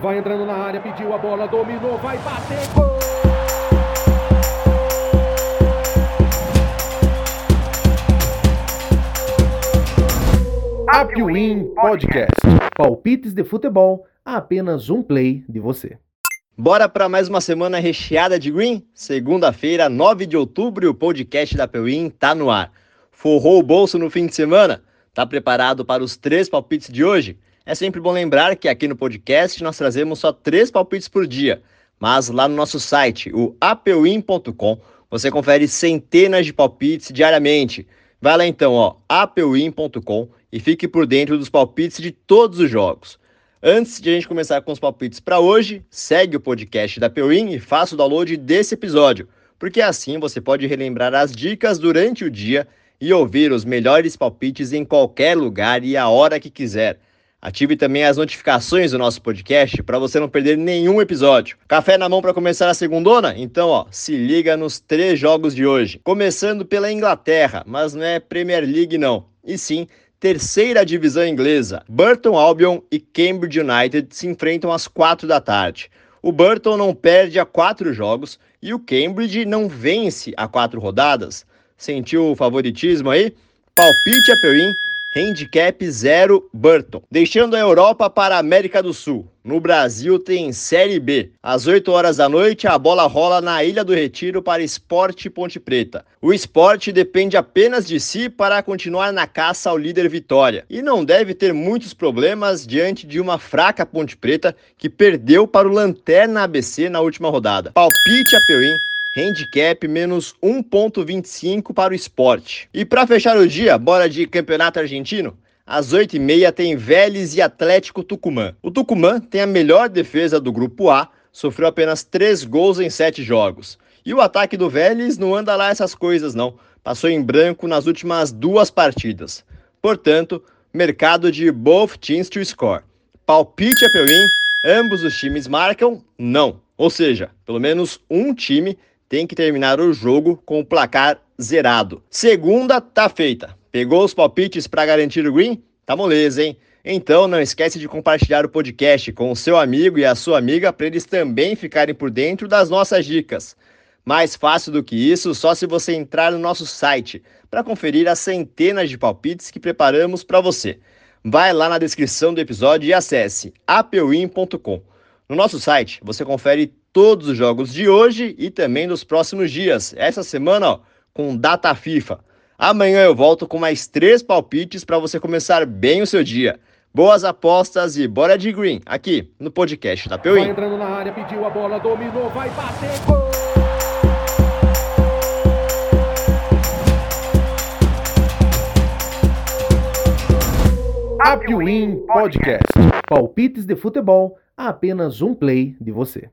Vai entrando na área, pediu a bola, dominou, vai bater, gol! Apwin Podcast. Palpites de futebol a apenas um play de você. Bora para mais uma semana recheada de green? Segunda-feira, 9 de outubro, o podcast da Apwin tá no ar. Forrou o bolso no fim de semana? Tá preparado para os três palpites de hoje? É sempre bom lembrar que aqui no podcast nós trazemos só três palpites por dia, mas lá no nosso site, o apewin.com, você confere centenas de palpites diariamente. Vai lá então, ó, apewin.com e fique por dentro dos palpites de todos os jogos. Antes de a gente começar com os palpites para hoje, segue o podcast da Pewin e faça o download desse episódio, porque assim você pode relembrar as dicas durante o dia e ouvir os melhores palpites em qualquer lugar e a hora que quiser. Ative também as notificações do nosso podcast para você não perder nenhum episódio. Café na mão para começar a segundona? Então, ó, se liga nos três jogos de hoje. Começando pela Inglaterra, mas não é Premier League não, e sim terceira divisão inglesa. Burton Albion e Cambridge United se enfrentam às quatro da tarde. O Burton não perde a quatro jogos e o Cambridge não vence a quatro rodadas. Sentiu o favoritismo aí? Palpite a Pewin Handicap 0 Burton. Deixando a Europa para a América do Sul. No Brasil tem Série B. Às 8 horas da noite, a bola rola na Ilha do Retiro para Esporte Ponte Preta. O esporte depende apenas de si para continuar na caça ao líder Vitória. E não deve ter muitos problemas diante de uma fraca Ponte Preta que perdeu para o Lanterna ABC na última rodada. Palpite a Peuim handicap menos 1.25 para o esporte. E para fechar o dia, bora de campeonato argentino? Às 8h30 tem Vélez e Atlético Tucumã. O Tucumã tem a melhor defesa do grupo A, sofreu apenas 3 gols em 7 jogos. E o ataque do Vélez não anda lá essas coisas não, passou em branco nas últimas duas partidas. Portanto, mercado de both teams to score. Palpite a Peuim, ambos os times marcam? Não. Ou seja, pelo menos um time tem que terminar o jogo com o placar zerado. Segunda tá feita. Pegou os palpites para garantir o green? Tá moleza, hein? Então não esquece de compartilhar o podcast com o seu amigo e a sua amiga para eles também ficarem por dentro das nossas dicas. Mais fácil do que isso, só se você entrar no nosso site para conferir as centenas de palpites que preparamos para você. Vai lá na descrição do episódio e acesse apewin.com. No nosso site você confere todos os jogos de hoje e também dos próximos dias. Essa semana, ó, com data FIFA. Amanhã eu volto com mais três palpites para você começar bem o seu dia. Boas apostas e bora de green aqui no podcast da. Vai entrando na área, pediu a bola, dominou, vai bater, gol! Apwin Podcast. Palpites de futebol a apenas um play de você.